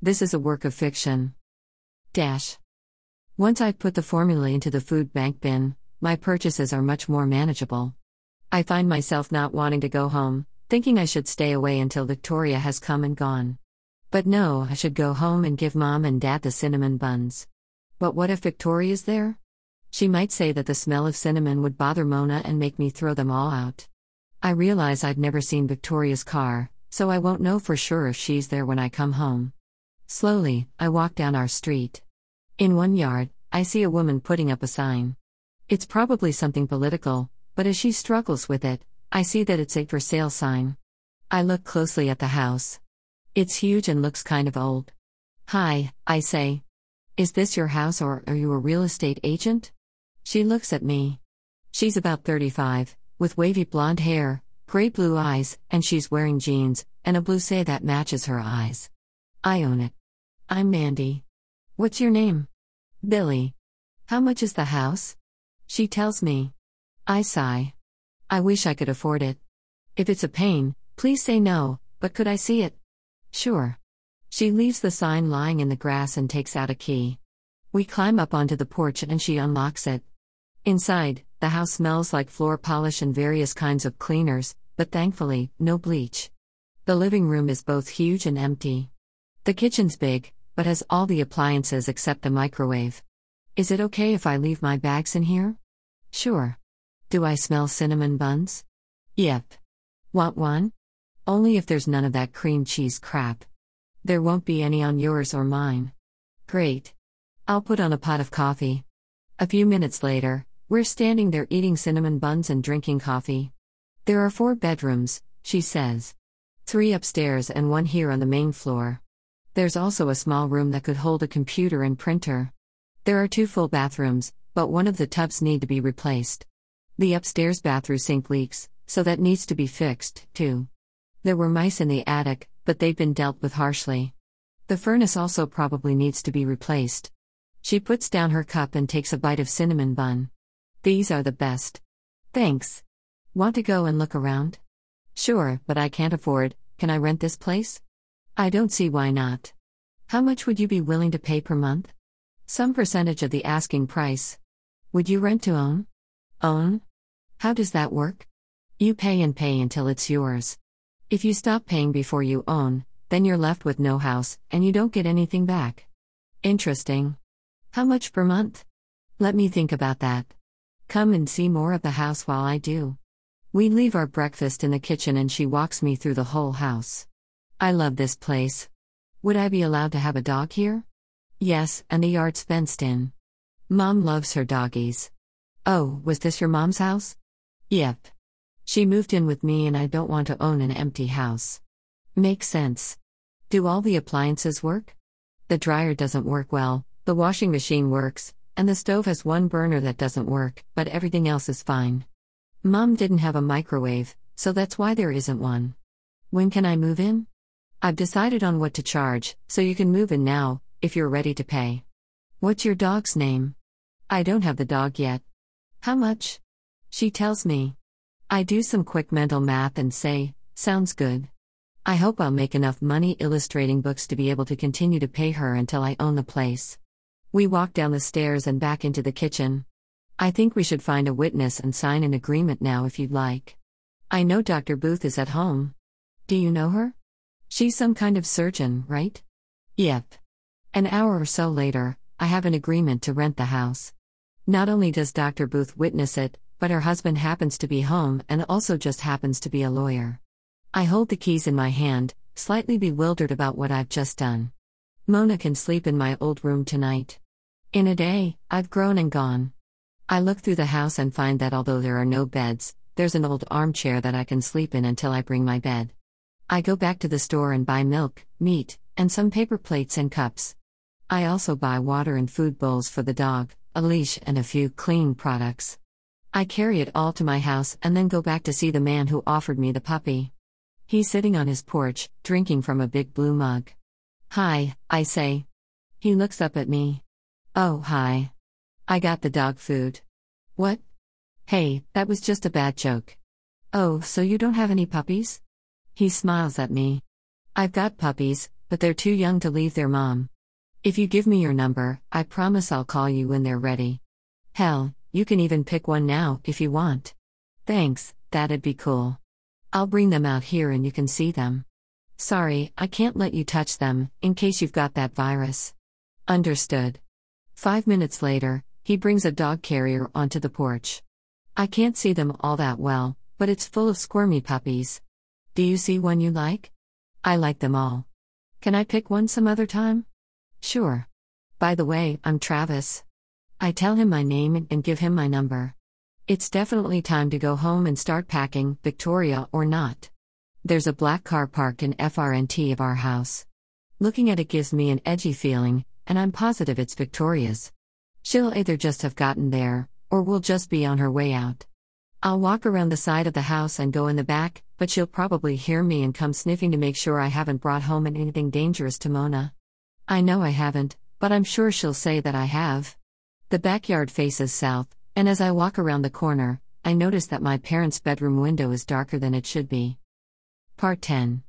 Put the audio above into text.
This is a work of fiction. Dash. Once I've put the formula into the food bank bin, my purchases are much more manageable. I find myself not wanting to go home, thinking I should stay away until Victoria has come and gone. But no, I should go home and give mom and dad the cinnamon buns. But what if Victoria's there? She might say that the smell of cinnamon would bother Mona and make me throw them all out. I realize I've never seen Victoria's car, so I won't know for sure if she's there when I come home. Slowly, I walk down our street. In one yard, I see a woman putting up a sign. It's probably something political, but as she struggles with it, I see that it's a for sale sign. I look closely at the house. It's huge and looks kind of old. Hi, I say. Is this your house or are you a real estate agent? She looks at me. She's about 35, with wavy blonde hair, gray blue eyes, and she's wearing jeans and a blouse that matches her eyes. I own it. I'm Mandy. What's your name? Billy. How much is the house? She tells me. I sigh. I wish I could afford it. If it's a pain, please say no, but could I see it? Sure. She leaves the sign lying in the grass and takes out a key. We climb up onto the porch and she unlocks it. Inside, the house smells like floor polish and various kinds of cleaners, but thankfully, no bleach. The living room is both huge and empty. The kitchen's big, but has all the appliances except the microwave. Is it okay if I leave my bags in here? Sure. Do I smell cinnamon buns? Yep. Want one? Only if there's none of that cream cheese crap. There won't be any on yours or mine. Great. I'll put on a pot of coffee. A few minutes later, we're standing there eating cinnamon buns and drinking coffee. There are four bedrooms, she says. Three upstairs and one here on the main floor. There's also a small room that could hold a computer and printer. There are two full bathrooms, but one of the tubs need to be replaced. The upstairs bathroom sink leaks, so that needs to be fixed, too. There were mice in the attic, but they've been dealt with harshly. The furnace also probably needs to be replaced. She puts down her cup and takes a bite of cinnamon bun. These are the best. Thanks. Want to go and look around? Sure, but I can't afford. Can I rent this place? I don't see why not. How much would you be willing to pay per month? Some percentage of the asking price. Would you rent to own? Own? How does that work? You pay and pay until it's yours. If you stop paying before you own, then you're left with no house, and you don't get anything back. Interesting. How much per month? Let me think about that. Come and see more of the house while I do. We leave our breakfast in the kitchen and she walks me through the whole house. I love this place. Would I be allowed to have a dog here? Yes, and the yard's fenced in. Mom loves her doggies. Oh, was this your mom's house? Yep. She moved in with me and I don't want to own an empty house. Makes sense. Do all the appliances work? The dryer doesn't work well, the washing machine works, and the stove has one burner that doesn't work, but everything else is fine. Mom didn't have a microwave, so that's why there isn't one. When can I move in? I've decided on what to charge, so you can move in now, if you're ready to pay. What's your dog's name? I don't have the dog yet. How much? She tells me. I do some quick mental math and say, sounds good. I hope I'll make enough money illustrating books to be able to continue to pay her until I own the place. We walk down the stairs and back into the kitchen. I think we should find a witness and sign an agreement now if you'd like. I know Dr. Booth is at home. Do you know her? She's some kind of surgeon, right? Yep. An hour or so later, I have an agreement to rent the house. Not only does Dr. Booth witness it, but her husband happens to be home and also just happens to be a lawyer. I hold the keys in my hand, slightly bewildered about what I've just done. Mona can sleep in my old room tonight. In a day, I've grown and gone. I look through the house and find that although there are no beds, there's an old armchair that I can sleep in until I bring my bed. I go back to the store and buy milk, meat, and some paper plates and cups. I also buy water and food bowls for the dog, a leash, and a few cleaning products. I carry it all to my house and then go back to see the man who offered me the puppy. He's sitting on his porch, drinking from a big blue mug. Hi, I say. He looks up at me. Oh, hi. I got the dog food. What? Hey, that was just a bad joke. Oh, so you don't have any puppies? He smiles at me. I've got puppies, but they're too young to leave their mom. If you give me your number, I promise I'll call you when they're ready. Hell, you can even pick one now if you want. Thanks, that'd be cool. I'll bring them out here and you can see them. Sorry, I can't let you touch them, in case you've got that virus. Understood. Five minutes later, he brings a dog carrier onto the porch. I can't see them all that well, but it's full of squirmy puppies. Do you see one you like? I like them all. Can I pick one some other time? Sure. By the way, I'm Travis. I tell him my name and give him my number. It's definitely time to go home and start packing, Victoria or not. There's a black car parked in FRNT of our house. Looking at it gives me an edgy feeling, and I'm positive it's Victoria's. She'll either just have gotten there, or will just be on her way out. I'll walk around the side of the house and go in the back, but she'll probably hear me and come sniffing to make sure I haven't brought home anything dangerous to Mona. I know I haven't, but I'm sure she'll say that I have. The backyard faces south, and as I walk around the corner, I notice that my parents' bedroom window is darker than it should be. Part 10